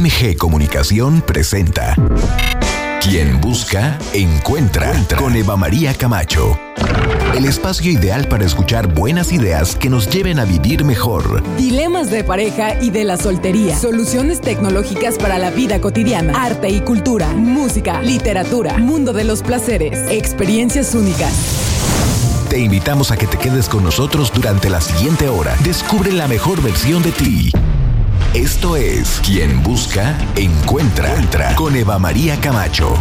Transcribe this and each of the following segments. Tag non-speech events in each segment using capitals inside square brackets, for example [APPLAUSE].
MG Comunicación presenta Quien busca, encuentra, con Eva María Camacho. El espacio ideal para escuchar buenas ideas que nos lleven a vivir mejor. Dilemas de pareja y de la soltería. Soluciones tecnológicas para la vida cotidiana. Arte y cultura. Música, literatura. Mundo de los placeres. Experiencias únicas. Te invitamos a que te quedes con nosotros durante la siguiente hora. Descubre la mejor versión de ti. Esto es Quien Busca, Encuentra, Entra con Eva María Camacho.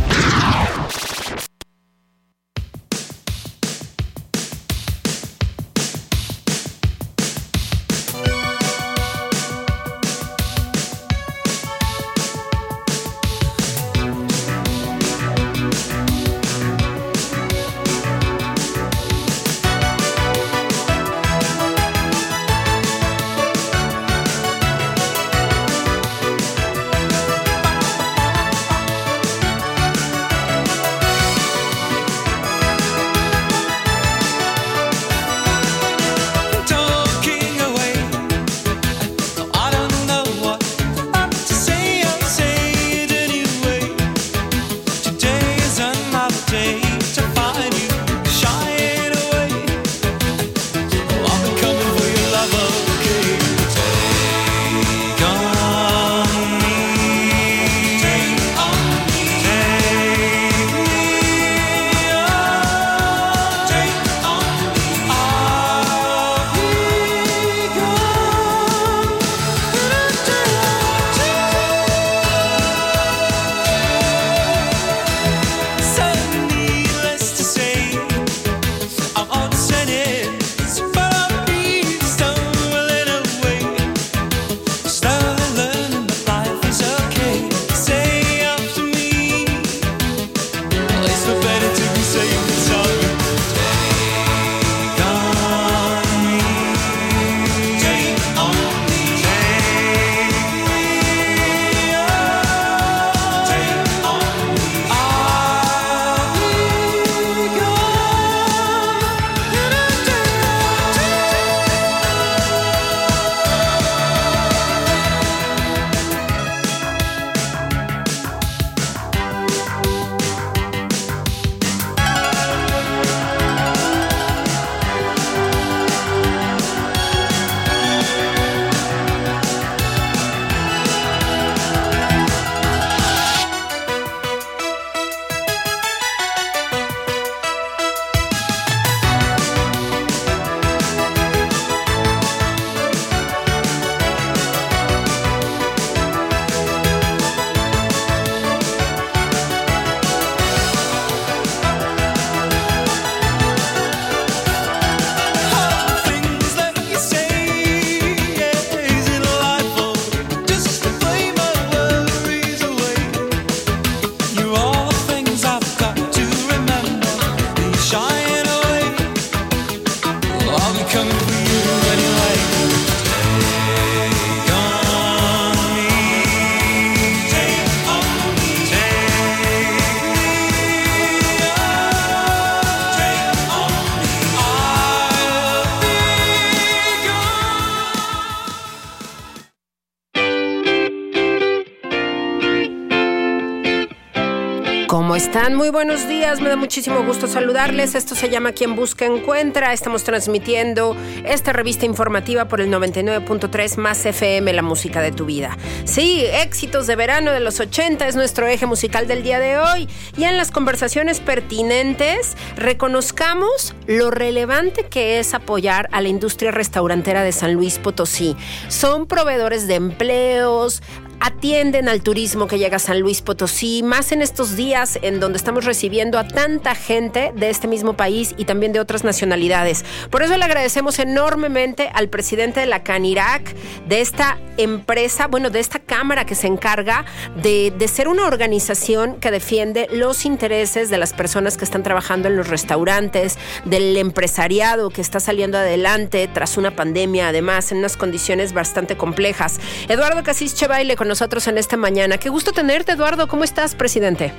Muy buenos días, me da muchísimo gusto saludarles. Esto se llama Quien Busca Encuentra. Estamos transmitiendo esta revista informativa por el 99.3 más FM, la música de tu vida. Sí, éxitos de verano de los 80 es nuestro eje musical del día de hoy. Y en las conversaciones pertinentes, reconozcamos lo relevante que es apoyar a la industria restaurantera de San Luis Potosí. Son proveedores de empleos, atienden al turismo que llega a San Luis Potosí, más en estos días en donde estamos recibiendo a tanta gente de este mismo país y también de otras nacionalidades. Por eso le agradecemos enormemente al presidente de la CANIRAC, de esta empresa, bueno, de esta cámara que se encarga de, ser una organización que defiende los intereses de las personas que están trabajando en los restaurantes, del empresariado que está saliendo adelante tras una pandemia, además, en unas condiciones bastante complejas. Eduardo Casís Chevaile con nosotros en esta mañana. Qué gusto tenerte, Eduardo. ¿Cómo estás, presidente?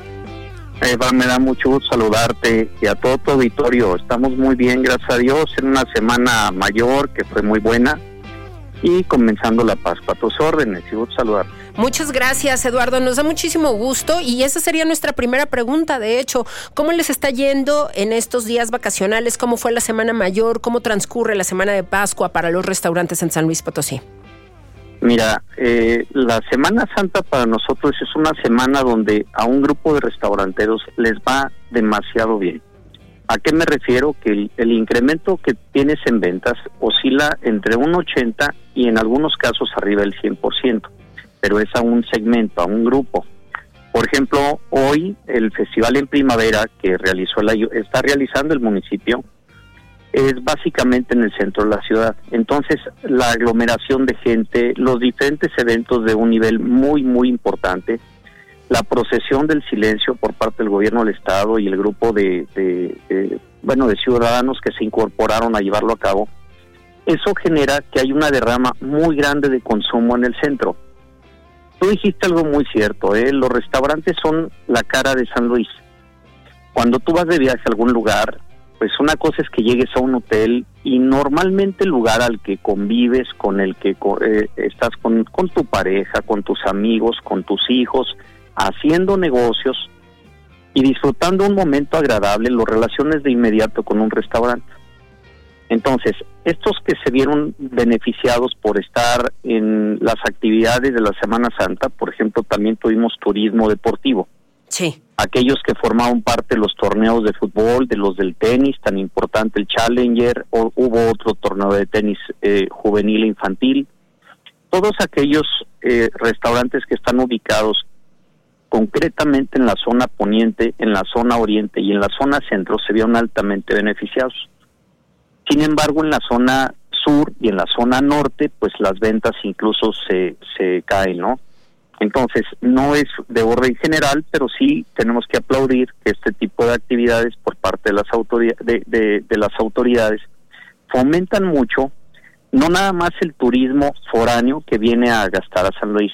Eva, me da mucho gusto saludarte y a todo tu auditorio. Estamos muy bien, gracias a Dios, en una semana mayor que fue muy buena y comenzando la Pascua. A tus órdenes y gusto saludarte. Muchas gracias, Eduardo. Nos da muchísimo gusto y esa sería nuestra primera pregunta. De hecho, ¿cómo les está yendo en estos días vacacionales? ¿Cómo fue la Semana Mayor? ¿Cómo transcurre la Semana de Pascua para los restaurantes en San Luis Potosí? Mira, eh, la Semana Santa para nosotros es una semana donde a un grupo de restauranteros les va demasiado bien. ¿A qué me refiero? Que el, incremento que tienes en ventas oscila entre un 80 y en algunos casos arriba del 100%, pero es a un segmento, a un grupo. Por ejemplo, hoy el festival en primavera que realizó la, está realizando el municipio es básicamente en el centro de la ciudad. Entonces, la aglomeración de gente, los diferentes eventos de un nivel muy, muy importante, la procesión del silencio por parte del gobierno del estado y el grupo de, bueno, de ciudadanos que se incorporaron a llevarlo a cabo, eso genera que hay una derrama muy grande de consumo en el centro. Tú dijiste algo muy cierto, ¿eh? los restaurantes son la cara de San Luis. Cuando tú vas de viaje a algún lugar, pues una cosa es que llegues a un hotel y normalmente el lugar al que convives, con el que eh, estás con, con tu pareja, con tus amigos, con tus hijos, haciendo negocios y disfrutando un momento agradable, lo relaciones de inmediato con un restaurante. Entonces, estos que se vieron beneficiados por estar en las actividades de la Semana Santa, por ejemplo, también tuvimos turismo deportivo. Sí aquellos que formaban parte de los torneos de fútbol, de los del tenis, tan importante el Challenger, o hubo otro torneo de tenis eh, juvenil e infantil, todos aquellos eh, restaurantes que están ubicados concretamente en la zona poniente, en la zona oriente y en la zona centro se vieron altamente beneficiados. Sin embargo, en la zona sur y en la zona norte, pues las ventas incluso se, se caen, ¿no? Entonces, no es de orden general, pero sí tenemos que aplaudir que este tipo de actividades por parte de las, autoridades, de, las autoridades fomentan mucho, no nada más el turismo foráneo que viene a gastar a San Luis,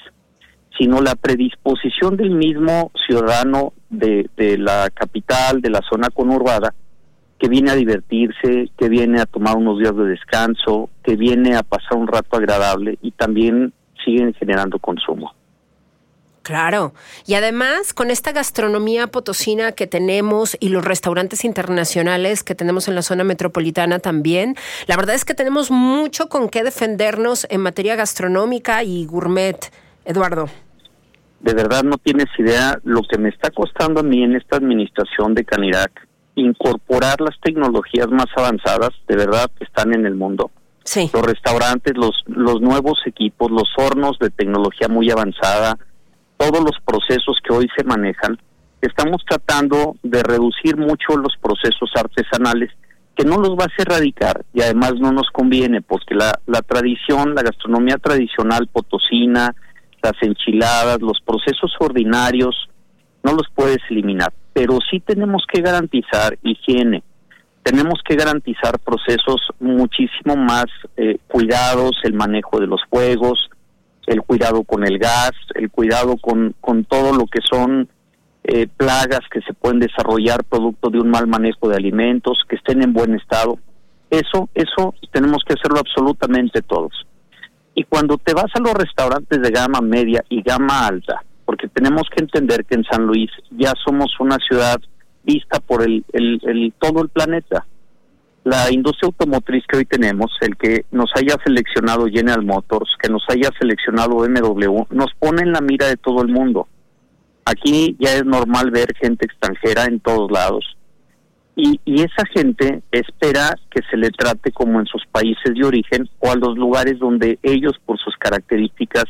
sino la predisposición del mismo ciudadano de, de la capital, de la zona conurbada, que viene a divertirse, que viene a tomar unos días de descanso, que viene a pasar un rato agradable y también siguen generando consumo. Claro. Y además, con esta gastronomía potosina que tenemos y los restaurantes internacionales que tenemos en la zona metropolitana también, la verdad es que tenemos mucho con qué defendernos en materia gastronómica y gourmet. Eduardo. De verdad no tienes idea lo que me está costando a mí en esta administración de Canirac incorporar las tecnologías más avanzadas, de verdad, que están en el mundo. Sí. Los restaurantes, los, los nuevos equipos, los hornos de tecnología muy avanzada, todos los procesos que hoy se manejan, estamos tratando de reducir mucho los procesos artesanales, que no los vas a erradicar y además no nos conviene, porque la, la tradición, la gastronomía tradicional potosina, las enchiladas, los procesos ordinarios, no los puedes eliminar, pero sí tenemos que garantizar higiene, tenemos que garantizar procesos muchísimo más eh, cuidados, el manejo de los fuegos, el cuidado con el gas, el cuidado con, con todo lo que son eh, plagas que se pueden desarrollar producto de un mal manejo de alimentos, que estén en buen estado. Eso, eso tenemos que hacerlo absolutamente todos. Y cuando te vas a los restaurantes de gama media y gama alta, porque tenemos que entender que en San Luis ya somos una ciudad vista por el, el, el todo el planeta la industria automotriz que hoy tenemos, el que nos haya seleccionado General Motors, que nos haya seleccionado BMW, nos pone en la mira de todo el mundo. Aquí ya es normal ver gente extranjera en todos lados. Y, y esa gente espera que se le trate como en sus países de origen o a los lugares donde ellos por sus características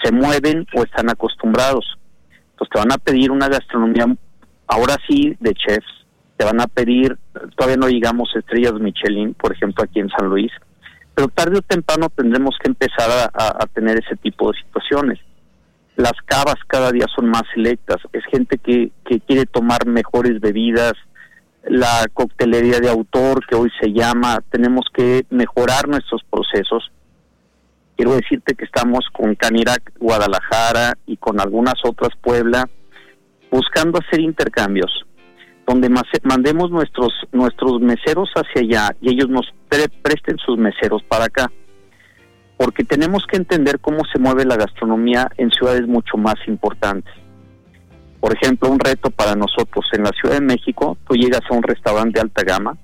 se mueven o están acostumbrados. Entonces te van a pedir una gastronomía, ahora sí, de chefs, te van a pedir, todavía no llegamos estrellas Michelin, por ejemplo, aquí en San Luis, pero tarde o temprano tendremos que empezar a, tener ese tipo de situaciones. Las cavas cada día son más selectas, es gente que, que quiere tomar mejores bebidas, la coctelería de autor que hoy se llama, tenemos que mejorar nuestros procesos. Quiero decirte que estamos con Canirac Guadalajara y con algunas otras Puebla buscando hacer intercambios donde mandemos nuestros nuestros meseros hacia allá y ellos nos presten sus meseros para acá. porque tenemos que entender cómo se mueve la gastronomía en ciudades mucho más importantes. Por ejemplo, un reto para nosotros en la Ciudad de México, tú llegas a un restaurante de alta gama,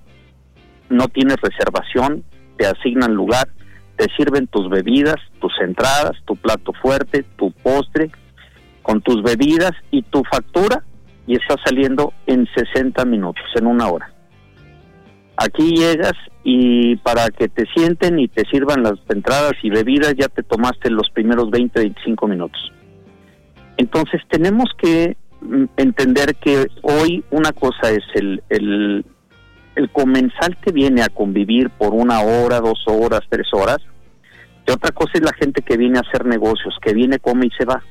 no tienes reservación, te asignan lugar, te sirven tus bebidas, tus entradas, tu plato fuerte, tu postre, con tus bebidas y tu factura y está saliendo en 60 minutos, en una hora. Aquí llegas y para que te sienten y te sirvan las entradas y bebidas ya te tomaste los primeros 20, 25 minutos. Entonces tenemos que mm, entender que hoy una cosa es el, el, el comensal que viene a convivir por una hora, dos horas, tres horas, y otra cosa es la gente que viene a hacer negocios, que viene, come y se va.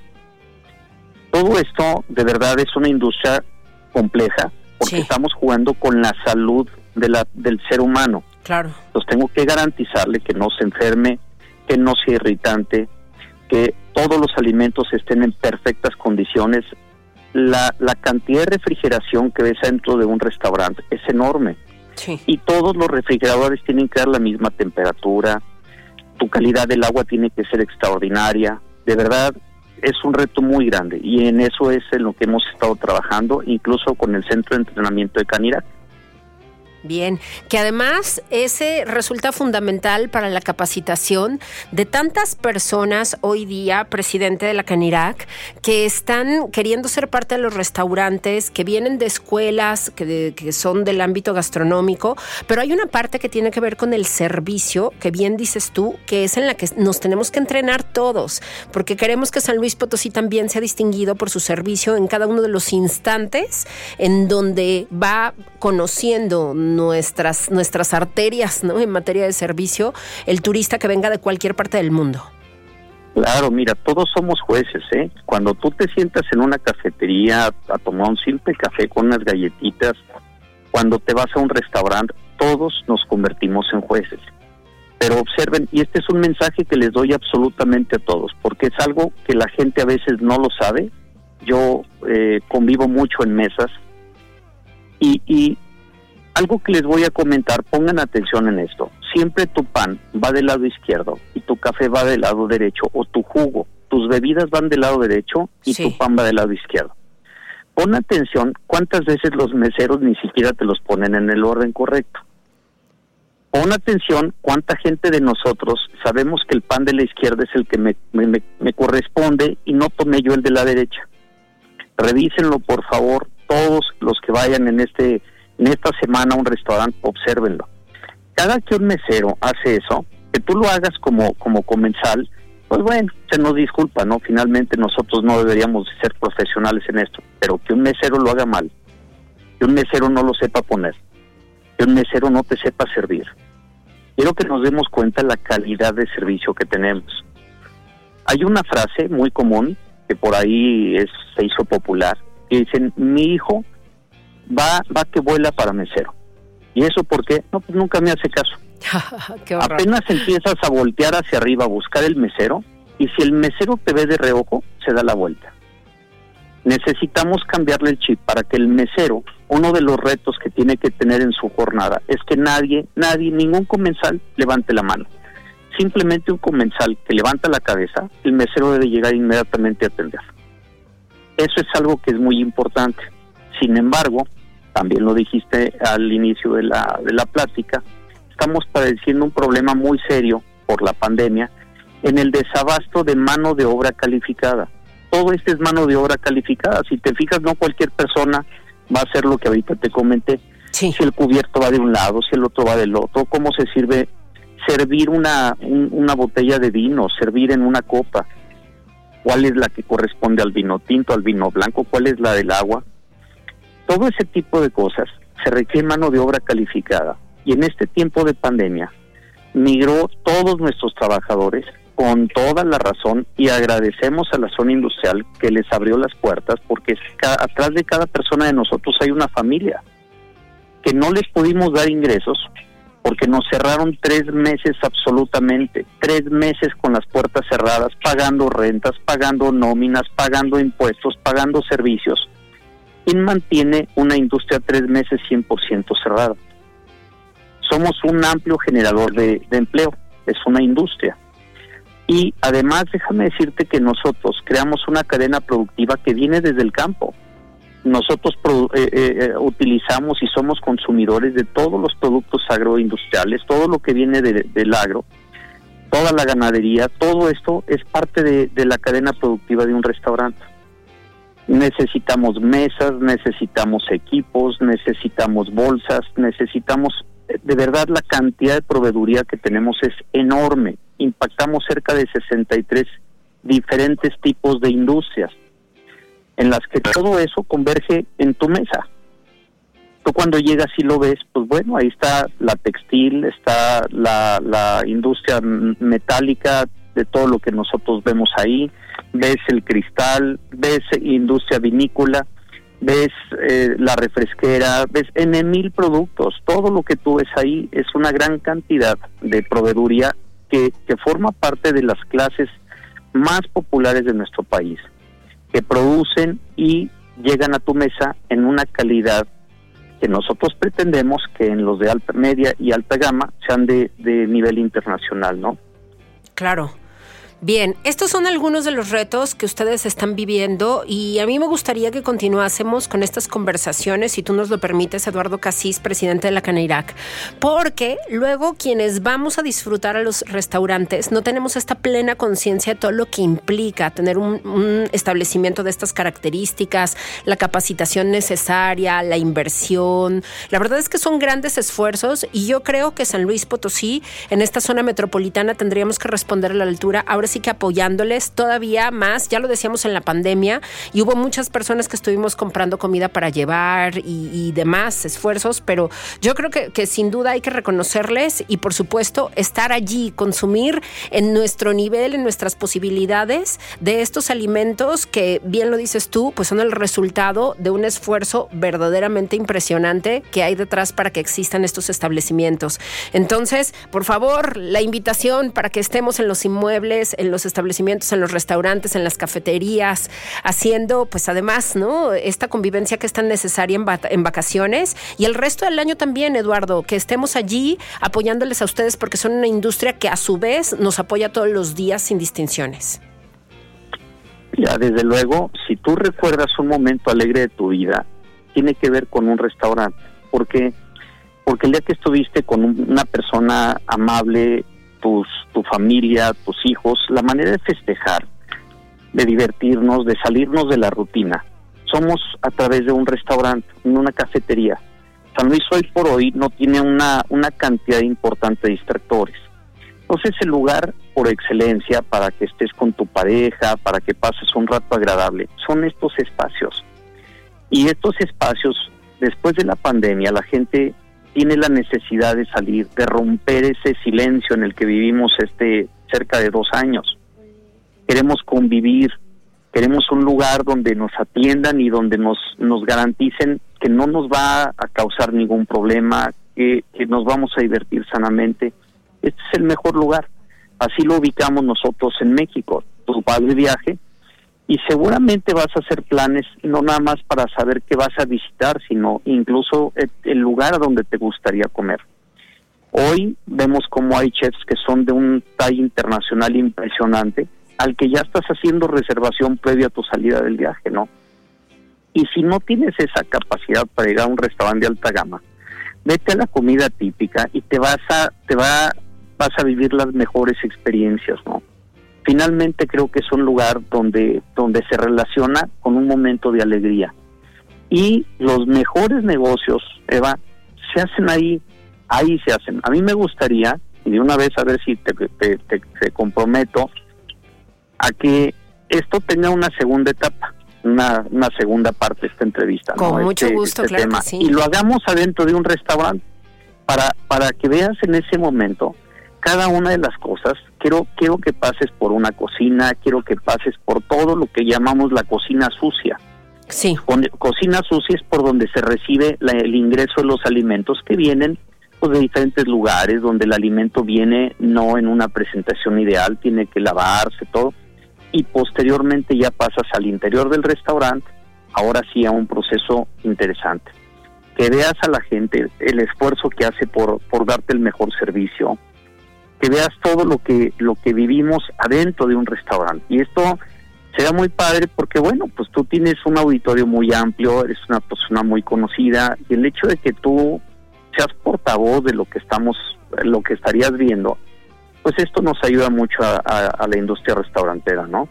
Todo esto de verdad es una industria compleja porque estamos jugando con la salud de la, del ser humano. Claro. Entonces tengo que garantizarle que no se enferme, que no sea irritante, que todos los alimentos estén en perfectas condiciones. La, la cantidad de refrigeración que ves dentro de un restaurante es enorme. Y todos los refrigeradores tienen que dar la misma temperatura, tu calidad del agua tiene que ser extraordinaria. De verdad, es un reto muy grande y en eso es en lo que hemos estado trabajando, incluso con el Centro de Entrenamiento de Canirac. Bien, que además ese resulta fundamental para la capacitación de tantas personas hoy día, presidente de la Canirac, que están queriendo ser parte de los restaurantes, que vienen de escuelas que, que son del ámbito gastronómico, pero hay una parte que tiene que ver con el servicio, que bien dices tú, que es en la que nos tenemos que entrenar todos, porque queremos que San Luis Potosí también sea distinguido por su servicio en cada uno de los instantes en donde va conociendo nuestras, nuestras arterias ¿no? en materia de servicio el turista que venga de cualquier parte del mundo. Claro, mira, todos somos jueces, ¿eh? Cuando tú te sientas en una cafetería a tomar un simple café con unas galletitas, cuando te vas a un restaurante, todos nos convertimos en jueces. Pero observen, y este es un mensaje que les doy absolutamente a todos, porque es algo que la gente a veces no lo sabe. Yo eh, convivo mucho en mesas y, y algo que les voy a comentar, pongan atención en esto. Siempre tu pan va del lado izquierdo y tu café va del lado derecho o tu jugo, tus bebidas van del lado derecho y tu pan va del lado izquierdo. Pon atención cuántas veces los meseros ni siquiera te los ponen en el orden correcto. Pon atención cuánta gente de nosotros sabemos que el pan de la izquierda es el que me, me, me corresponde y no tomé yo el de la derecha. Revísenlo por favor todos los que vayan en este en esta semana un restaurante, obsérvenlo. Cada que un mesero hace eso, que tú lo hagas como, como comensal, pues bueno, se nos disculpa, ¿no? Finalmente nosotros no deberíamos ser profesionales en esto, pero que un mesero lo haga mal, que un mesero no lo sepa poner, que un mesero no te sepa servir. Quiero que nos demos cuenta la calidad de servicio que tenemos. Hay una frase muy común que por ahí se hizo popular, que dicen, mi hijo va, va que vuela para mesero. ¿Y eso por qué? No, pues nunca me hace caso. [LAUGHS] Apenas empiezas a voltear hacia arriba a buscar el mesero y si el mesero te ve de reojo, se da la vuelta. Necesitamos cambiarle el chip para que el mesero, uno de los retos que tiene que tener en su jornada es que nadie, nadie, ningún comensal levante la mano. Simplemente un comensal que levanta la cabeza, el mesero debe llegar inmediatamente a atender. Eso es algo que es muy importante. Sin embargo, también lo dijiste al inicio de la, de la plática, estamos padeciendo un problema muy serio por la pandemia en el desabasto de mano de obra calificada. Todo esto es mano de obra calificada. Si te fijas, no cualquier persona va a hacer lo que ahorita te comenté. Si el cubierto va de un lado, si el otro va del otro, cómo se sirve servir una, una botella de vino, servir en una copa, cuál es la que corresponde al vino tinto, al vino blanco, cuál es la del agua. Todo ese tipo de cosas se requiere mano de obra calificada. Y en este tiempo de pandemia migró todos nuestros trabajadores con toda la razón y agradecemos a la zona industrial que les abrió las puertas porque atrás de cada persona de nosotros hay una familia que no les pudimos dar ingresos porque nos cerraron tres meses absolutamente, tres meses con las puertas cerradas, pagando rentas, pagando nóminas, pagando impuestos, pagando servicios ¿Quién mantiene una industria tres meses 100% cerrada? Somos un amplio generador de, empleo, es una industria. Y además, déjame decirte que nosotros creamos una cadena productiva que viene desde el campo. Nosotros eh, eh, eh, utilizamos y somos consumidores de todos los productos agroindustriales, todo lo que viene del agro, toda la ganadería, todo esto es parte de la cadena productiva de un restaurante. Necesitamos mesas, necesitamos equipos, necesitamos bolsas, necesitamos, de verdad la cantidad de proveeduría que tenemos es enorme. Impactamos cerca de 63 diferentes tipos de industrias en las que todo eso converge en tu mesa. Tú cuando llegas y lo ves, pues bueno, ahí está la textil, está la, la industria metálica, de todo lo que nosotros vemos ahí, ves el cristal, ves industria vinícola, ves eh, la refresquera, ves N mil productos, todo lo que tú ves ahí es una gran cantidad de proveeduría que, que forma parte de las clases más populares de nuestro país, que producen y llegan a tu mesa en una calidad que nosotros pretendemos que en los de alta media y alta gama sean de, de nivel internacional, ¿no? Claro. Bien, estos son algunos de los retos que ustedes están viviendo y a mí me gustaría que continuásemos con estas conversaciones, si tú nos lo permites, Eduardo Casís, presidente de la Canairac, porque luego quienes vamos a disfrutar a los restaurantes no tenemos esta plena conciencia de todo lo que implica tener un, un establecimiento de estas características, la capacitación necesaria, la inversión. La verdad es que son grandes esfuerzos y yo creo que San Luis Potosí, en esta zona metropolitana, tendríamos que responder a la altura. Ahora sí que apoyándoles todavía más. Ya lo decíamos en la pandemia y hubo muchas personas que estuvimos comprando comida para llevar y, demás esfuerzos, pero yo creo que, que, sin duda hay que reconocerles y por supuesto estar allí, consumir en nuestro nivel, en nuestras posibilidades de estos alimentos que, bien lo dices tú, pues son el resultado de un esfuerzo verdaderamente impresionante que hay detrás para que existan estos establecimientos. Entonces, por favor, la invitación para que estemos en los inmuebles, en los establecimientos, en los restaurantes, en las cafeterías, haciendo pues además, ¿no? Esta convivencia que es tan necesaria en, en vacaciones y el resto del año también, Eduardo, que estemos allí apoyándoles a ustedes porque son una industria que a su vez nos apoya todos los días sin distinciones. Ya, desde luego, si tú recuerdas un momento alegre de tu vida, tiene que ver con un restaurante. porque Porque el día que estuviste con una persona amable, tu familia, tus hijos, la manera de festejar, de divertirnos, de salirnos de la rutina. Somos a través de un restaurante, una cafetería. San Luis hoy por hoy no tiene una, una cantidad importante de distractores. Entonces el lugar por excelencia para que estés con tu pareja, para que pases un rato agradable, son estos espacios. Y estos espacios, después de la pandemia, la gente tiene la necesidad de salir, de romper ese silencio en el que vivimos este cerca de dos años. Queremos convivir, queremos un lugar donde nos atiendan y donde nos, nos garanticen que no nos va a causar ningún problema, que, que nos vamos a divertir sanamente. Este es el mejor lugar. Así lo ubicamos nosotros en México. Tu padre viaje y seguramente vas a hacer planes no nada más para saber qué vas a visitar, sino incluso el lugar donde te gustaría comer. Hoy vemos como hay chefs que son de un talla internacional impresionante, al que ya estás haciendo reservación previa a tu salida del viaje, ¿no? Y si no tienes esa capacidad para ir a un restaurante de alta gama, vete a la comida típica y te vas a te va vas a vivir las mejores experiencias, ¿no? Finalmente creo que es un lugar donde, donde se relaciona con un momento de alegría. Y los mejores negocios, Eva, se hacen ahí, ahí se hacen. A mí me gustaría, y de una vez a ver si te, te, comprometo, a que esto tenga una segunda etapa, una, una segunda parte de esta entrevista. Con mucho este, gusto, este claro Y lo hagamos adentro de un restaurante para, para que veas en ese momento cada una de las cosas, quiero, quiero que pases por una cocina, quiero que pases por todo lo que llamamos la cocina sucia. Sí. cocina sucia es por donde se recibe el ingreso de los alimentos que vienen pues, de diferentes lugares, donde el alimento viene no en una presentación ideal, tiene que lavarse todo, y posteriormente ya pasas al interior del restaurante, ahora sí a un proceso interesante. Que veas a la gente el esfuerzo que hace por, por darte el mejor servicio, que veas todo lo que lo que vivimos adentro de un restaurante. Y esto será muy padre porque bueno, pues tú tienes un auditorio muy amplio, eres una persona muy conocida y el hecho de que tú seas portavoz de lo que estamos, lo que estarías viendo, pues esto nos ayuda mucho a la industria restaurantera, ¿no?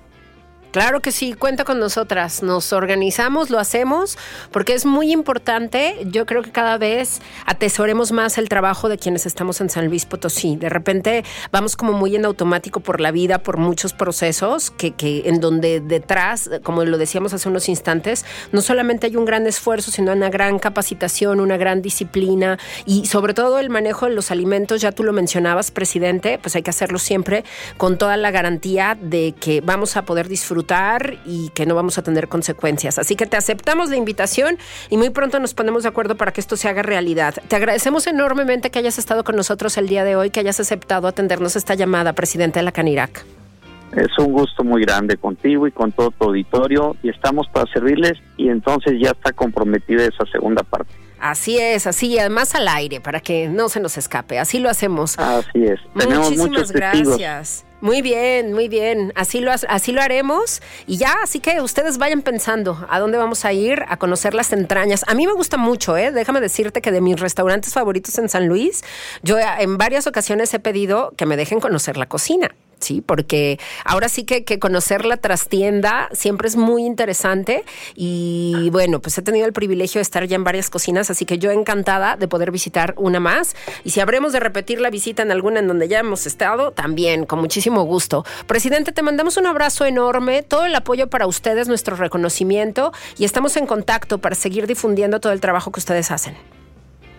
Claro que sí, cuenta con nosotras. Nos organizamos, lo hacemos, porque es muy importante. Yo creo que cada vez atesoremos más el trabajo de quienes estamos en San Luis Potosí. De repente vamos como muy en automático por la vida, por muchos procesos, que, que en donde detrás, como lo decíamos hace unos instantes, no solamente hay un gran esfuerzo, sino una gran capacitación, una gran disciplina y sobre todo el manejo de los alimentos. Ya tú lo mencionabas, presidente, pues hay que hacerlo siempre con toda la garantía de que vamos a poder disfrutar y que no vamos a tener consecuencias. Así que te aceptamos la invitación y muy pronto nos ponemos de acuerdo para que esto se haga realidad. Te agradecemos enormemente que hayas estado con nosotros el día de hoy, que hayas aceptado atendernos esta llamada, presidente de la Canirac. Es un gusto muy grande contigo y con todo tu auditorio y estamos para servirles y entonces ya está comprometida esa segunda parte. Así es, así, además al aire, para que no se nos escape. Así lo hacemos. Así es. Tenemos Muchísimas muchos gracias. Muy bien, muy bien. Así lo, así lo haremos. Y ya, así que ustedes vayan pensando a dónde vamos a ir a conocer las entrañas. A mí me gusta mucho, ¿eh? Déjame decirte que de mis restaurantes favoritos en San Luis, yo en varias ocasiones he pedido que me dejen conocer la cocina. Sí, porque ahora sí que, que, conocer la trastienda siempre es muy interesante y bueno, pues he tenido el privilegio de estar ya en varias cocinas, así que yo encantada de poder visitar una más y si habremos de repetir la visita en alguna en donde ya hemos estado, también con muchísimo gusto. Presidente, te mandamos un abrazo enorme, todo el apoyo para ustedes, nuestro reconocimiento y estamos en contacto para seguir difundiendo todo el trabajo que ustedes hacen.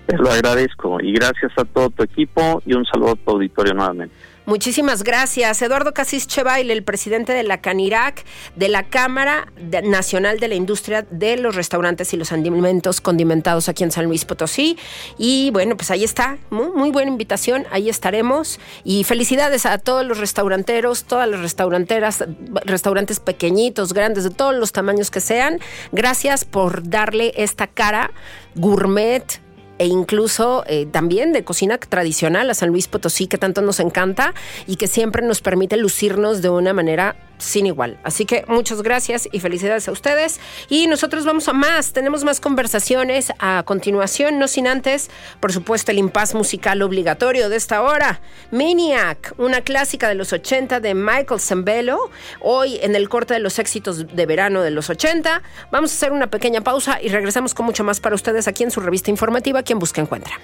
Te lo agradezco y gracias a todo tu equipo y un saludo a tu auditorio nuevamente. Muchísimas gracias. Eduardo Casís Chevail, el presidente de la CANIRAC, de la Cámara Nacional de la Industria de los Restaurantes y los Alimentos Condimentados aquí en San Luis Potosí. Y bueno, pues ahí está. Muy, muy buena invitación. Ahí estaremos. Y felicidades a todos los restauranteros, todas las restauranteras, restaurantes pequeñitos, grandes, de todos los tamaños que sean. Gracias por darle esta cara gourmet, e incluso eh, también de cocina tradicional a San Luis Potosí, que tanto nos encanta y que siempre nos permite lucirnos de una manera sin igual. Así que muchas gracias y felicidades a ustedes. Y nosotros vamos a más, tenemos más conversaciones a continuación, no sin antes, por supuesto, el impas musical obligatorio de esta hora. Maniac, una clásica de los 80 de Michael Zambello, hoy en el corte de los éxitos de verano de los 80. Vamos a hacer una pequeña pausa y regresamos con mucho más para ustedes aquí en su revista informativa, quien busca encuentra.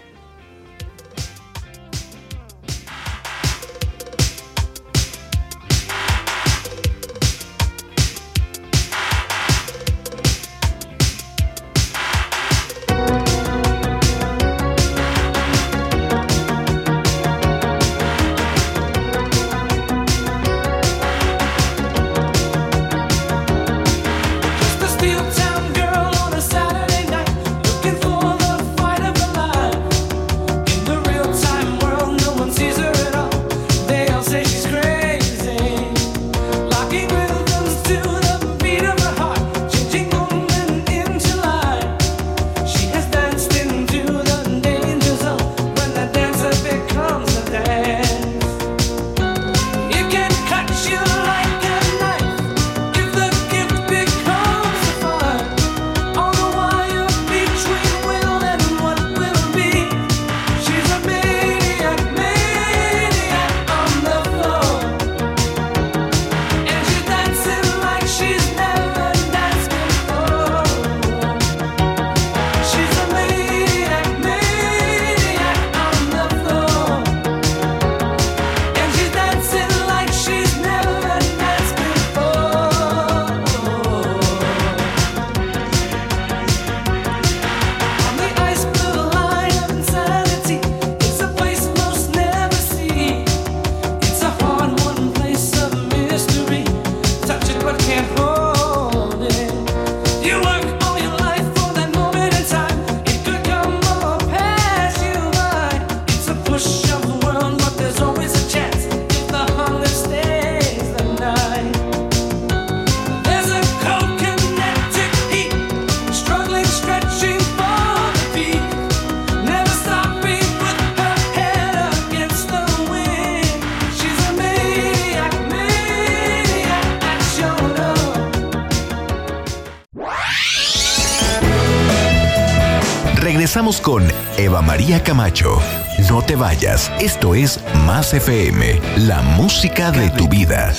Regresamos con Eva María Camacho. No te vayas, esto es Más FM, la música de tu vida.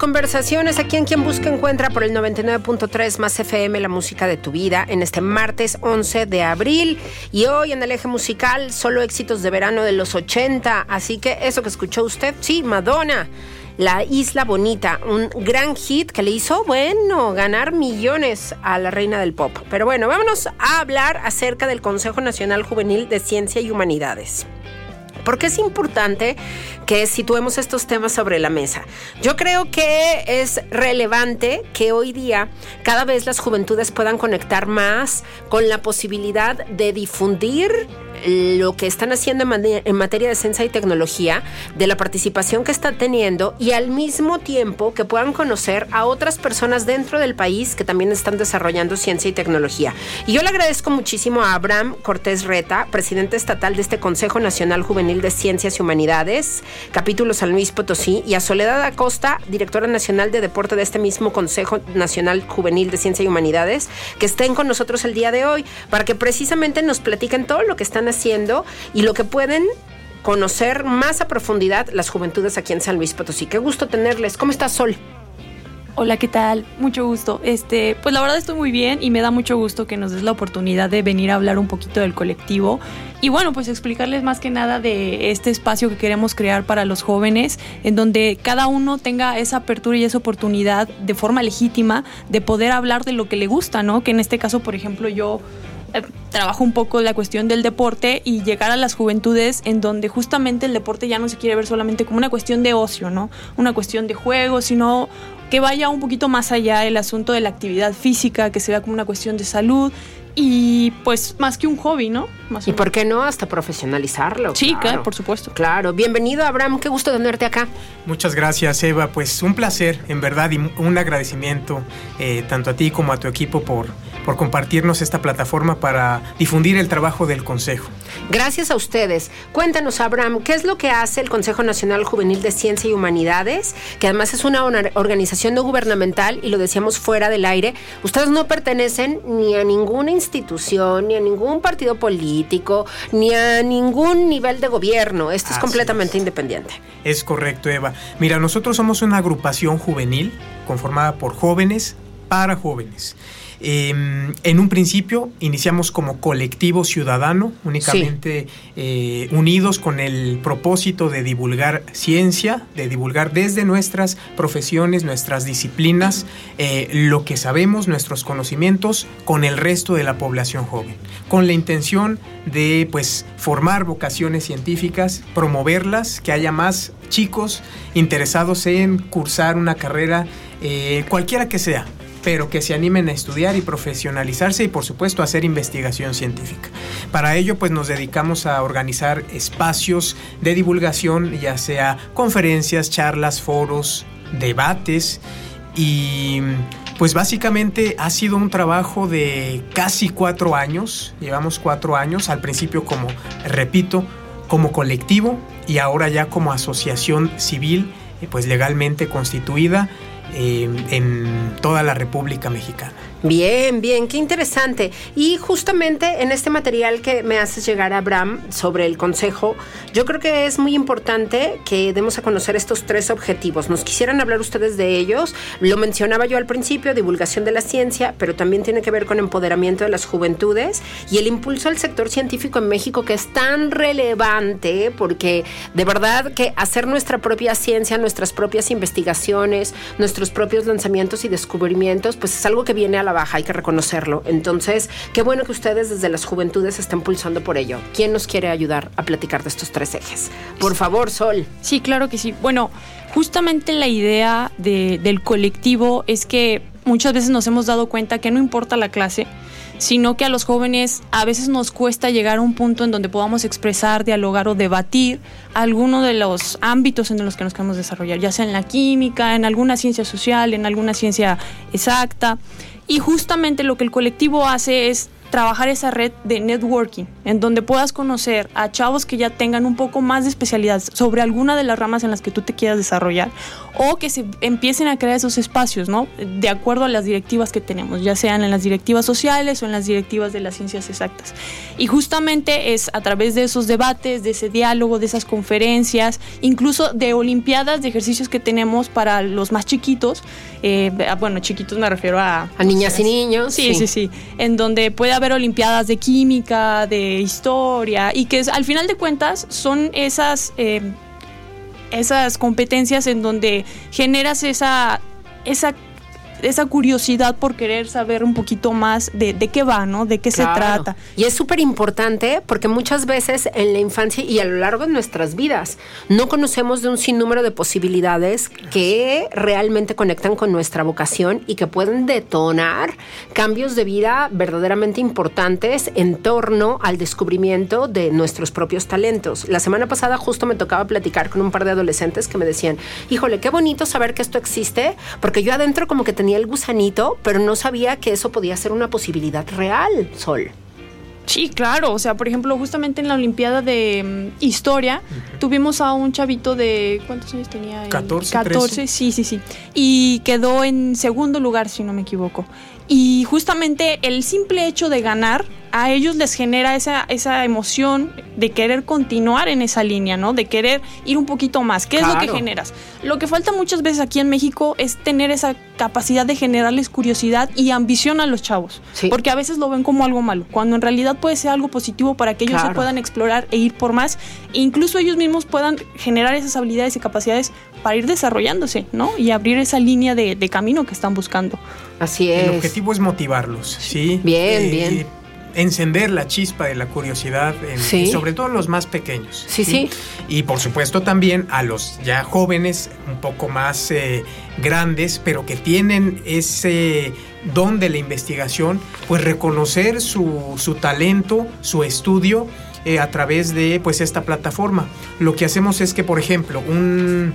Conversaciones aquí en Quien Busca Encuentra por el 99.3 más FM, la música de tu vida, en este martes 11 de abril. Y hoy en el eje musical, solo éxitos de verano de los 80. Así que eso que escuchó usted, sí, Madonna. La Isla Bonita, un gran hit que le hizo, bueno, ganar millones a la reina del pop. Pero bueno, vámonos a hablar acerca del Consejo Nacional Juvenil de Ciencia y Humanidades. Porque es importante que situemos estos temas sobre la mesa. Yo creo que es relevante que hoy día cada vez las juventudes puedan conectar más con la posibilidad de difundir lo que están haciendo en, materia de ciencia y tecnología, de la participación que están teniendo y al mismo tiempo que puedan conocer a otras personas dentro del país que también están desarrollando ciencia y tecnología. Y yo le agradezco muchísimo a Abraham Cortés Reta, presidente estatal de este Consejo Nacional Juvenil de Ciencias y Humanidades, capítulo San Luis Potosí, y a Soledad Acosta, directora nacional de deporte de este mismo Consejo Nacional Juvenil de Ciencia y Humanidades, que estén con nosotros el día de hoy para que precisamente nos platiquen todo lo que están haciendo y lo que pueden conocer más a profundidad las juventudes aquí en San Luis Potosí. Qué gusto tenerles. ¿Cómo estás, Sol? Hola, ¿qué tal? Mucho gusto. Este, pues la verdad estoy muy bien y me da mucho gusto que nos des la oportunidad de venir a hablar un poquito del colectivo y bueno, pues explicarles más que nada de este espacio que queremos crear para los jóvenes, en donde cada uno tenga esa apertura y esa oportunidad de forma legítima de poder hablar de lo que le gusta, ¿no? Que en este caso, por ejemplo, yo eh, trabajo un poco la cuestión del deporte y llegar a las juventudes en donde justamente el deporte ya no se quiere ver solamente como una cuestión de ocio, ¿no? Una cuestión de juego, sino que vaya un poquito más allá el asunto de la actividad física, que se vea como una cuestión de salud y pues más que un hobby, ¿no? ¿Y por qué no hasta profesionalizarlo? Sí, claro, por supuesto. Claro, bienvenido Abraham, qué gusto tenerte acá. Muchas gracias Eva, pues un placer en verdad y un agradecimiento eh, tanto a ti como a tu equipo por por compartirnos esta plataforma para difundir el trabajo del Consejo. Gracias a ustedes. Cuéntanos, Abraham, ¿qué es lo que hace el Consejo Nacional Juvenil de Ciencia y Humanidades? Que además es una organización no gubernamental y lo decíamos fuera del aire. Ustedes no pertenecen ni a ninguna institución, ni a ningún partido político, ni a ningún nivel de gobierno. Esto es completamente independiente. Es correcto, Eva. Mira, nosotros somos una agrupación juvenil conformada por jóvenes para jóvenes. Em, en un principio iniciamos como colectivo ciudadano, únicamente eh, unidos con el propósito de divulgar ciencia, de divulgar desde nuestras profesiones, nuestras disciplinas, eh, lo que sabemos, nuestros conocimientos con el resto de la población joven, con la intención de pues formar vocaciones científicas, promoverlas, que haya más chicos interesados en cursar una carrera, eh, cualquiera que sea, pero que se animen a estudiar y profesionalizarse y por supuesto hacer investigación científica. Para ello pues nos dedicamos a organizar espacios de divulgación, ya sea conferencias, charlas, foros, debates y pues básicamente ha sido un trabajo de casi cuatro años, llevamos cuatro años, al principio como, repito, como colectivo y ahora ya como asociación civil, eh, pues legalmente constituida eh, en toda la República Mexicana. Bien, bien, qué interesante. Y justamente en este material que me haces llegar, Abraham, sobre el consejo, yo creo que es muy importante que demos a conocer estos tres objetivos. Nos quisieran hablar ustedes de ellos. Lo mencionaba yo al principio, divulgación de la ciencia, pero también tiene que ver con empoderamiento de las juventudes y el impulso al sector científico en México que es tan relevante porque de verdad que hacer nuestra propia ciencia, nuestras propias investigaciones, nuestros propios lanzamientos y descubrimientos, pues es algo que viene a la baja, hay que reconocerlo. Entonces, qué bueno que ustedes desde las juventudes estén pulsando por ello. ¿Quién nos quiere ayudar a platicar de estos tres ejes? Por favor, Sol. Sí, claro que sí. Bueno, justamente la idea del colectivo es que muchas veces nos hemos dado cuenta que no importa la clase, sino que a los jóvenes a veces nos cuesta llegar a un punto en donde podamos expresar, dialogar o debatir alguno de los ámbitos en los que nos queremos desarrollar, ya sea en la química, en alguna ciencia social, en alguna ciencia exacta. Y justamente lo que el colectivo hace es trabajar esa red de networking, en donde puedas conocer a chavos que ya tengan un poco más de especialidad sobre alguna de las ramas en las que tú te quieras desarrollar, o que se empiecen a crear esos espacios, ¿no? De acuerdo a las directivas que tenemos, ya sean en las directivas sociales o en las directivas de las ciencias exactas. Y justamente es a través de esos debates, de ese diálogo, de esas conferencias, incluso de olimpiadas, de ejercicios que tenemos para los más chiquitos, eh, bueno, chiquitos me refiero a... A niñas y niños. Sí, sí, sí, en donde puede haber olimpiadas de química, de historia, y que al final de cuentas son esas, eh, esas competencias en donde generas esa, esa esa curiosidad por querer saber un poquito más de, qué va, ¿no? De qué se trata. Y es súper importante porque muchas veces en la infancia y a lo largo de nuestras vidas no conocemos de un sinnúmero de posibilidades que realmente conectan con nuestra vocación y que pueden detonar cambios de vida verdaderamente importantes en torno al descubrimiento de nuestros propios talentos. La semana pasada justo me tocaba platicar con un par de adolescentes que me decían, híjole, qué bonito saber que esto existe, porque yo adentro como que tenía el gusanito, pero no sabía que eso podía ser una posibilidad real, Sol. Sí, claro. O sea, por ejemplo, justamente en la Olimpiada de mm, Historia tuvimos a un chavito de. ¿Cuántos años tenía? 14. 14, sí, sí, sí. Y quedó en segundo lugar, si no me equivoco. Y justamente el simple hecho de ganar a ellos les genera esa, esa emoción de querer continuar en esa línea, ¿no? De querer ir un poquito más. ¿Qué es lo que generas? Lo que falta muchas veces aquí en México es tener esa capacidad de generarles curiosidad y ambición a los chavos. Porque a veces lo ven como algo malo, cuando en realidad puede ser algo positivo para que ellos se puedan explorar e ir por más. E incluso ellos mismos puedan generar esas habilidades y capacidades para ir desarrollándose, ¿no? Y abrir esa línea de, camino que están buscando. Así es. El objetivo es motivarlos, ¿sí? Bien, eh, bien encender la chispa de la curiosidad, sobre todo en los más pequeños. Sí, sí, Y por supuesto también a los ya jóvenes, un poco más eh, grandes, pero que tienen ese don de la investigación, pues reconocer su, su talento, su estudio eh, a través de pues esta plataforma. Lo que hacemos es que, por ejemplo, un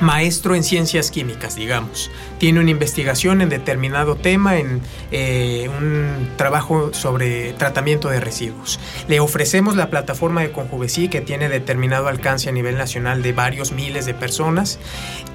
maestro en ciencias químicas, digamos. Tiene una investigación en determinado tema, en eh, un trabajo sobre tratamiento de residuos. Le ofrecemos la plataforma de Conjuvecí que tiene determinado alcance a nivel nacional de varios miles de personas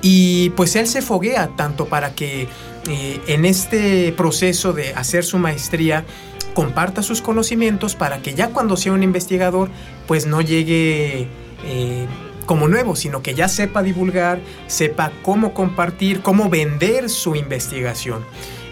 y pues él se foguea tanto para que eh, en este proceso de hacer su maestría comparta sus conocimientos para que ya cuando sea un investigador pues no llegue... Eh, como nuevo, sino que ya sepa divulgar, sepa cómo compartir, cómo vender su investigación.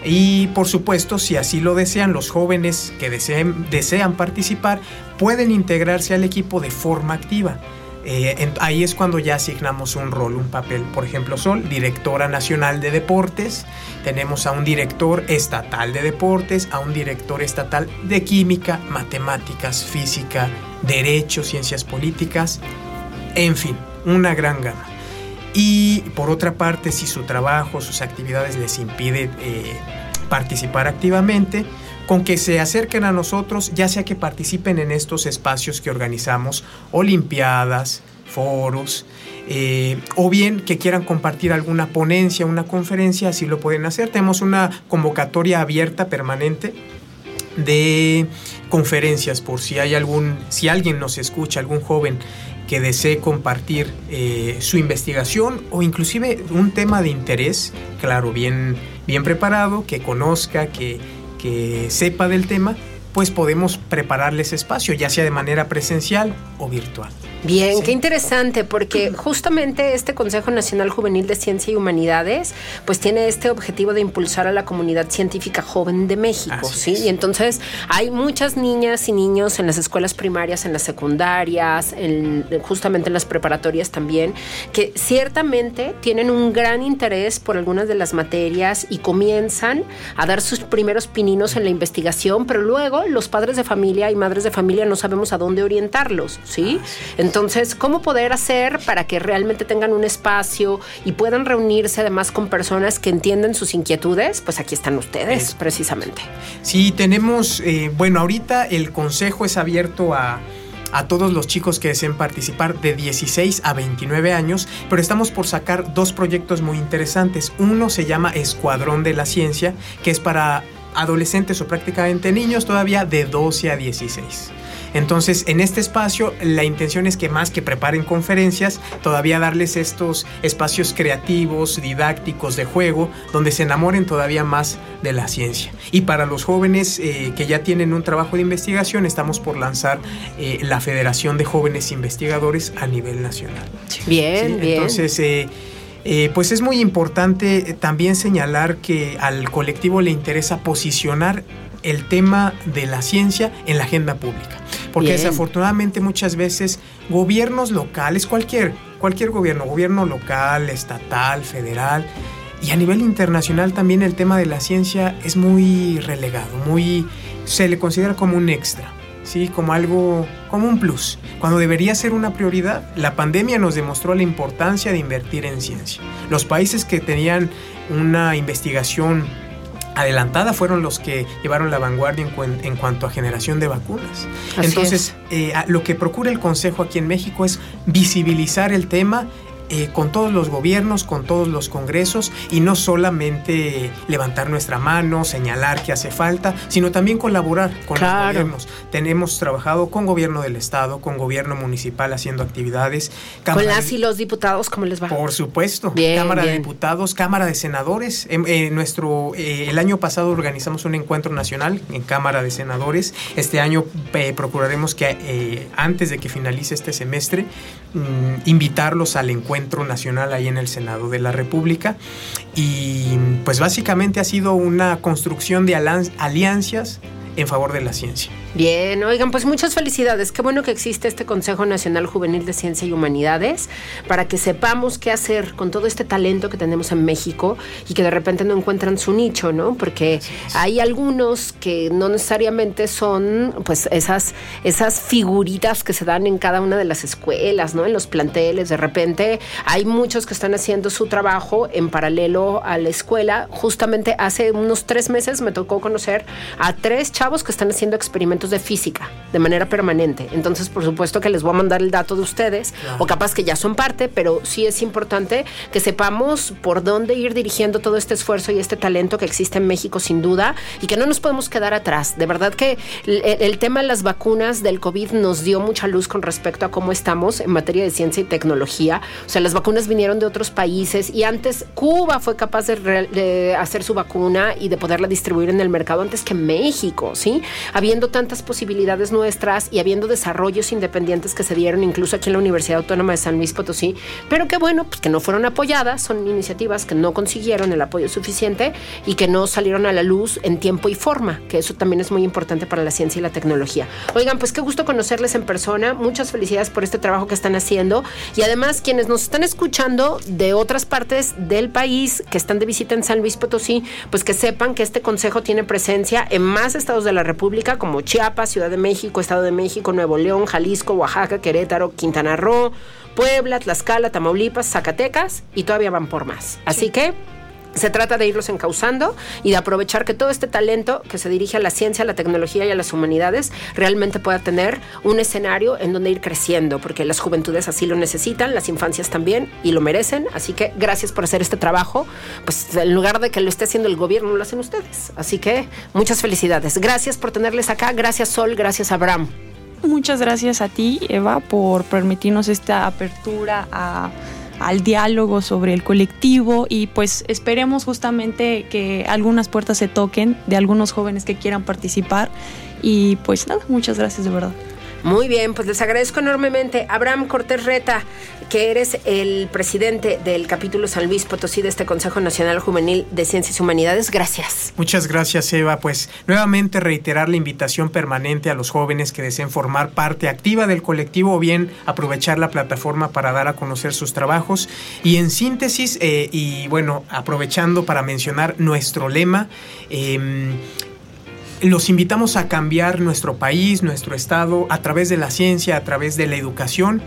Y por supuesto, si así lo desean, los jóvenes que deseen, desean participar pueden integrarse al equipo de forma activa. Eh, ahí es cuando ya asignamos un rol, un papel. Por ejemplo, Sol, directora nacional de deportes. Tenemos a un director estatal de deportes, a un director estatal de química, matemáticas, física, derecho, ciencias políticas. En fin, una gran gama. Y por otra parte, si su trabajo, sus actividades les impide eh, participar activamente, con que se acerquen a nosotros, ya sea que participen en estos espacios que organizamos, olimpiadas, foros, eh, o bien que quieran compartir alguna ponencia, una conferencia, así lo pueden hacer. Tenemos una convocatoria abierta permanente de conferencias por si hay algún, si alguien nos escucha, algún joven que desee compartir eh, su investigación o inclusive un tema de interés, claro, bien, bien preparado, que conozca, que que sepa del tema, pues podemos prepararles espacio, ya sea de manera presencial o virtual. Bien, qué interesante, porque [CLEARS THROAT] justamente este Consejo Nacional Juvenil de Ciencia y Humanidades, pues tiene este objetivo de impulsar a la comunidad científica joven de México, ¿sí? Y entonces hay muchas niñas y niños en las escuelas primarias, en las secundarias, en, justamente en las preparatorias también, que ciertamente tienen un gran interés por algunas de las materias y comienzan a dar sus primeros pininos en la investigación, pero luego los padres de familia y madres de familia no sabemos a dónde orientarlos, ¿sí? Entonces, ¿cómo poder hacer para que realmente tengan un espacio y puedan reunirse además con personas que entienden sus inquietudes? Pues aquí están ustedes, precisamente. Sí, tenemos, eh, bueno, ahorita el consejo es abierto a a todos los chicos que deseen participar de 16 a 29 años, pero estamos por sacar dos proyectos muy interesantes. Uno se llama Escuadrón de la Ciencia, que es para adolescentes o prácticamente niños todavía de 12 a 16. Entonces, en este espacio, la intención es que más que preparen conferencias, todavía darles estos espacios creativos, didácticos, de juego, donde se enamoren todavía más de la ciencia. Y para los jóvenes eh, que ya tienen un trabajo de investigación, estamos por lanzar eh, la Federación de Jóvenes Investigadores a nivel nacional. Bien, bien. Entonces, eh, pues es muy importante también señalar que al colectivo le interesa posicionar el tema de la ciencia en la agenda pública. Porque desafortunadamente muchas veces gobiernos locales, cualquier, cualquier gobierno, gobierno local, estatal, federal, y a nivel internacional también el tema de la ciencia es muy relegado, muy se le considera como un extra, ¿sí? como algo, como un plus, cuando debería ser una prioridad. La pandemia nos demostró la importancia de invertir en ciencia. Los países que tenían una investigación adelantada fueron los que llevaron la vanguardia en, cuanto a generación de vacunas. Entonces, eh, lo que procura el Consejo aquí en México es visibilizar el tema eh, con todos los gobiernos, con todos los congresos y no solamente levantar nuestra mano, señalar que hace falta, sino también colaborar con los gobiernos. Tenemos trabajado con gobierno del estado, con gobierno municipal haciendo actividades. con las y los diputados, ¿cómo les va? Por supuesto. Cámara de Diputados, Cámara de Senadores. En, em, eh, nuestro, eh, el año pasado organizamos un encuentro nacional en Cámara de Senadores. Este año procuraremos que antes de que finalice este semestre, mm, invitarlos al encuentro nacional ahí en el Senado de la República y pues básicamente ha sido una construcción de alianzas en favor de la ciencia. Bien, oigan, pues muchas felicidades. Qué bueno que existe este Consejo Nacional Juvenil de Ciencia y Humanidades para que sepamos qué hacer con todo este talento que tenemos en México y que de repente no encuentran su nicho, ¿no? Porque hay algunos que no necesariamente son pues esas, esas figuritas que se dan en cada una de las escuelas, ¿no? En los planteles. De repente hay muchos que están haciendo su trabajo en paralelo a la escuela. Justamente hace unos tres meses me tocó conocer a tres chavos que están haciendo experimentos de física de manera permanente. Entonces, por supuesto que les voy a mandar el dato de ustedes, o capaz que ya son parte, pero sí es importante que sepamos por dónde ir dirigiendo todo este esfuerzo y este talento que existe en México, sin duda, y que no nos podemos quedar atrás. De verdad que el, tema de las vacunas del COVID nos dio mucha luz con respecto a cómo estamos en materia de ciencia y tecnología. O sea, las vacunas vinieron de otros países y antes Cuba fue capaz de, de hacer su vacuna y de poderla distribuir en el mercado antes que México, ¿sí? Habiendo tanto tantas posibilidades nuestras y habiendo desarrollos independientes que se dieron incluso aquí en la Universidad Autónoma de San Luis Potosí, pero que bueno, pues que no fueron apoyadas, son iniciativas que no consiguieron el apoyo suficiente y que no salieron a la luz en tiempo y forma, que eso también es muy importante para la ciencia y la tecnología. Oigan, pues qué gusto conocerles en persona, muchas felicidades por este trabajo que están haciendo y además quienes nos están escuchando de otras partes del país que están de visita en San Luis Potosí, pues que sepan que este consejo tiene presencia en más estados de la República como Chiapas, Ciudad de México, Estado de México, Nuevo León, Jalisco, Oaxaca, Querétaro, Quintana Roo, Puebla, Tlaxcala, Tamaulipas, Zacatecas y todavía van por más. Así que se trata de irlos encauzando y de aprovechar que todo este talento que se dirige a la ciencia, a la tecnología y a las humanidades realmente pueda tener un escenario en donde ir creciendo, porque las juventudes así lo necesitan, las infancias también y lo merecen. Así que gracias por hacer este trabajo. Pues en lugar de que lo esté haciendo el gobierno, lo hacen ustedes. Así que muchas felicidades. Gracias por tenerles acá. Gracias Sol, gracias Abraham. Muchas gracias a ti, Eva, por permitirnos esta apertura a al diálogo sobre el colectivo y pues esperemos justamente que algunas puertas se toquen de algunos jóvenes que quieran participar y pues nada, muchas gracias de verdad. Muy bien, pues les agradezco enormemente. Abraham Cortés Reta, que eres el presidente del capítulo San Luis Potosí de este Consejo Nacional Juvenil de Ciencias y Humanidades. Gracias. Muchas gracias, Eva. Pues nuevamente reiterar la invitación permanente a los jóvenes que deseen formar parte activa del colectivo o bien aprovechar la plataforma para dar a conocer sus trabajos. Y en síntesis, eh, y bueno, aprovechando para mencionar nuestro lema, eh, los invitamos a cambiar nuestro país, nuestro estado, a través de la ciencia, a través de la educación.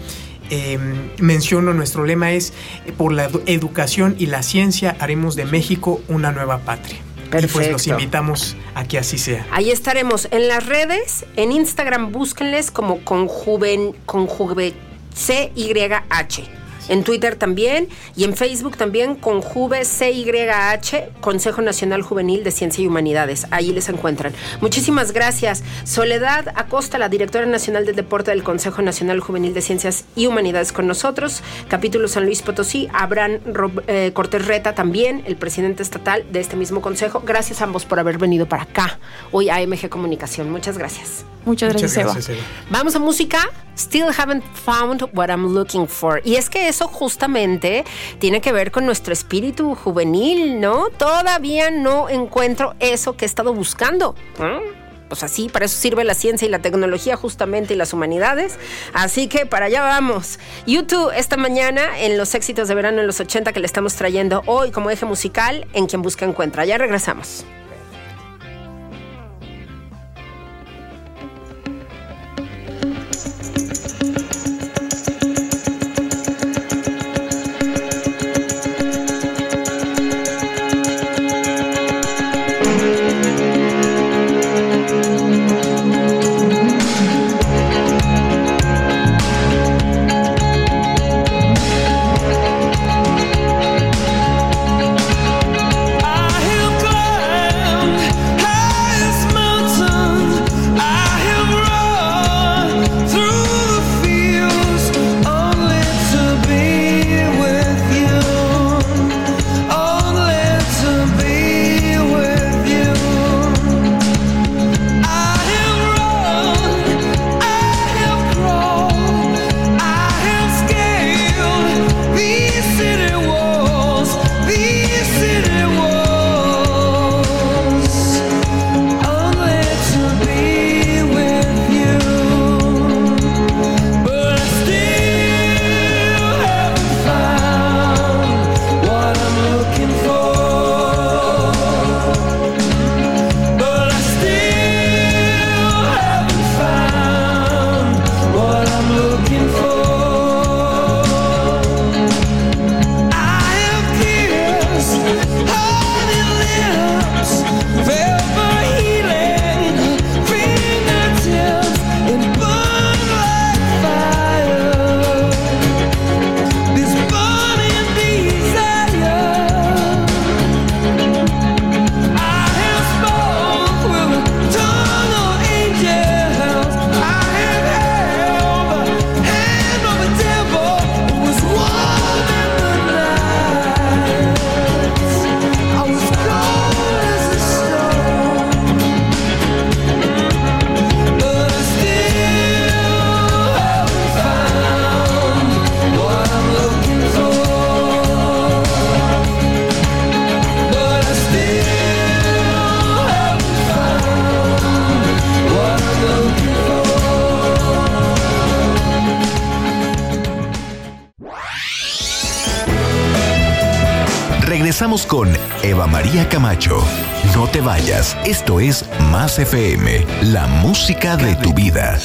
Eh, menciono, nuestro lema es, eh, por la educación y la ciencia haremos de México una nueva patria. Perfecto. Y pues los invitamos a que así sea. Ahí estaremos en las redes, en Instagram búsquenles como conjuven, conjuve, CYH en Twitter también y en Facebook también con Juve CYH, Consejo Nacional Juvenil de Ciencia y Humanidades. Ahí les encuentran. Muchísimas gracias. Soledad Acosta, la directora nacional del deporte del Consejo Nacional Juvenil de Ciencias y Humanidades con nosotros. Capítulo San Luis Potosí. Abraham eh, Cortés Reta también, el presidente estatal de este mismo consejo. Gracias a ambos por haber venido para acá, hoy a MG Comunicación. Muchas gracias. Muchas gracias, Eva. Vamos a música. Still haven't found what I'm looking for. Y es que eso justamente tiene que ver con nuestro espíritu juvenil, ¿no? Todavía no encuentro eso que he estado buscando. Pues así, para eso sirve la ciencia y la tecnología justamente y las humanidades. Así que para allá vamos. YouTube esta mañana en los éxitos de verano en los 80 que le estamos trayendo hoy como eje musical en Quien Busca Encuentra. Ya regresamos. Regresamos te vayas, esto es Más FM, la música de tu vida.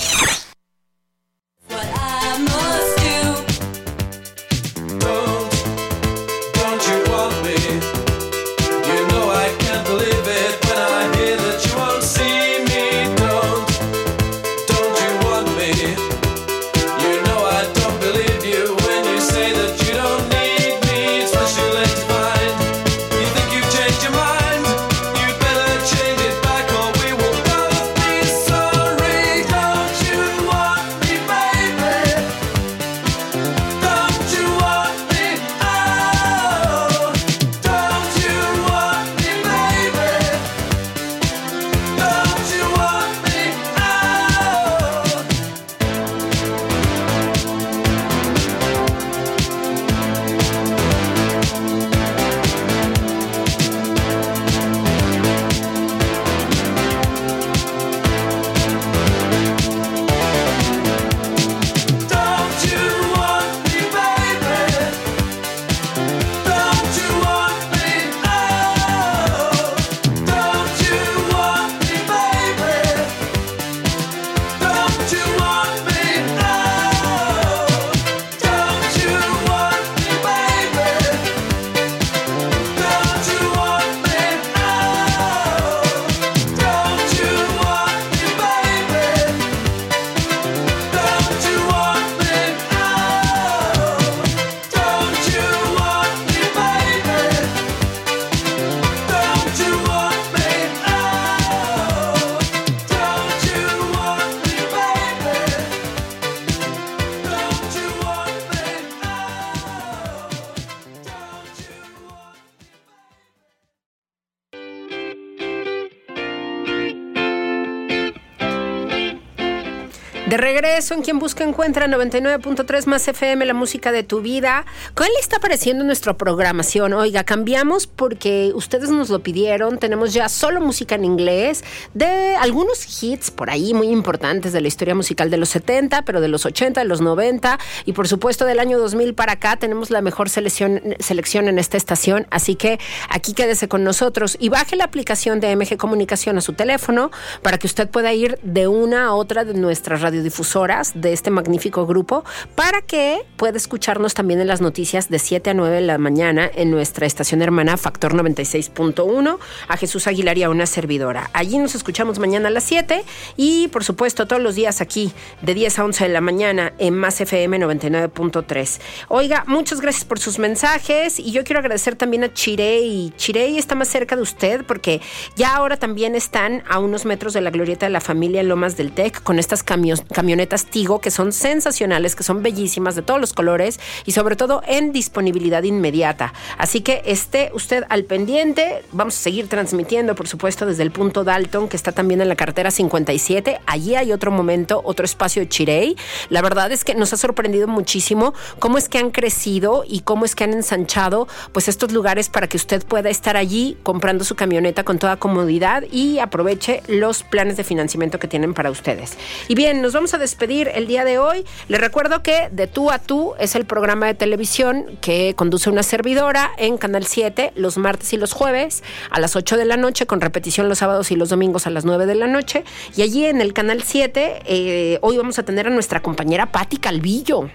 En Quien Busca Encuentra 99.3 más FM, la música de tu vida. ¿Cuál está pareciendo nuestra programación? Oiga, cambiamos porque ustedes nos lo pidieron. Tenemos ya solo música en inglés de algunos hits por ahí muy importantes de la historia musical de los 70, pero de los 80, de los 90 y por supuesto del año 2000 para acá tenemos la mejor selección, selección en esta estación. Así que aquí quédese con nosotros y baje la aplicación de MG Comunicación a su teléfono para que usted pueda ir de una a otra de nuestras radiodifusiones de este magnífico grupo para que pueda escucharnos también en las noticias de 7 a 9 de la mañana en nuestra estación hermana Factor 96.1 a Jesús Aguilar y a una servidora. Allí nos escuchamos mañana a las 7 y por supuesto todos los días aquí de 10 a 11 de la mañana en Más FM 99.3. Oiga, muchas gracias por sus mensajes y yo quiero agradecer también a Chirey. Chirey está más cerca de usted porque ya ahora también están a unos metros de la glorieta de la familia Lomas del Tec con estas camionetas Tigo que son sensacionales, que son bellísimas de todos los colores y sobre todo en disponibilidad inmediata. Así que esté usted al pendiente. Vamos a seguir transmitiendo, por supuesto, desde el punto Dalton, que está también en la cartera 57. Allí hay otro momento, otro espacio de Chirey. La verdad es que nos ha sorprendido muchísimo cómo es que han crecido y cómo es que han ensanchado pues estos lugares para que usted pueda estar allí comprando su camioneta con toda comodidad y aproveche los planes de financiamiento que tienen para ustedes. Y bien, nos vamos a despedir el día de hoy. Les recuerdo que De tú a tú es el programa de televisión que conduce una servidora en Canal 7 los martes y los jueves a las 8 de la noche, con repetición los sábados y los domingos a las 9 de la noche. Y allí en el Canal 7, eh, hoy vamos a tener a nuestra compañera Patti Calvillo.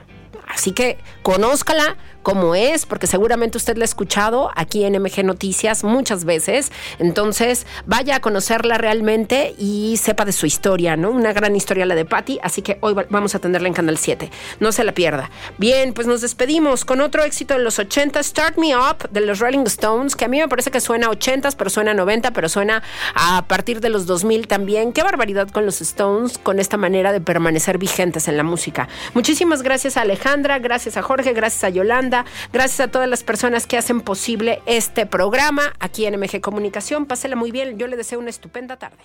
Así que conózcala como es, porque seguramente usted la ha escuchado aquí en MG Noticias muchas veces. Entonces, vaya a conocerla realmente y sepa de su historia, ¿no? Una gran historia la de Patty, así que hoy vamos a tenerla en Canal 7. No se la pierda. Bien, pues nos despedimos con otro éxito de los 80, Start Me Up de los Rolling Stones, que a mí me parece que suena a 80, pero suena a 90, pero suena a partir de los 2000 también. Qué barbaridad con los Stones, con esta manera de permanecer vigentes en la música. Muchísimas gracias a Gracias a Jorge, gracias a Yolanda, gracias a todas las personas que hacen posible este programa aquí en MG Comunicación. Pásela muy bien, yo le deseo una estupenda tarde.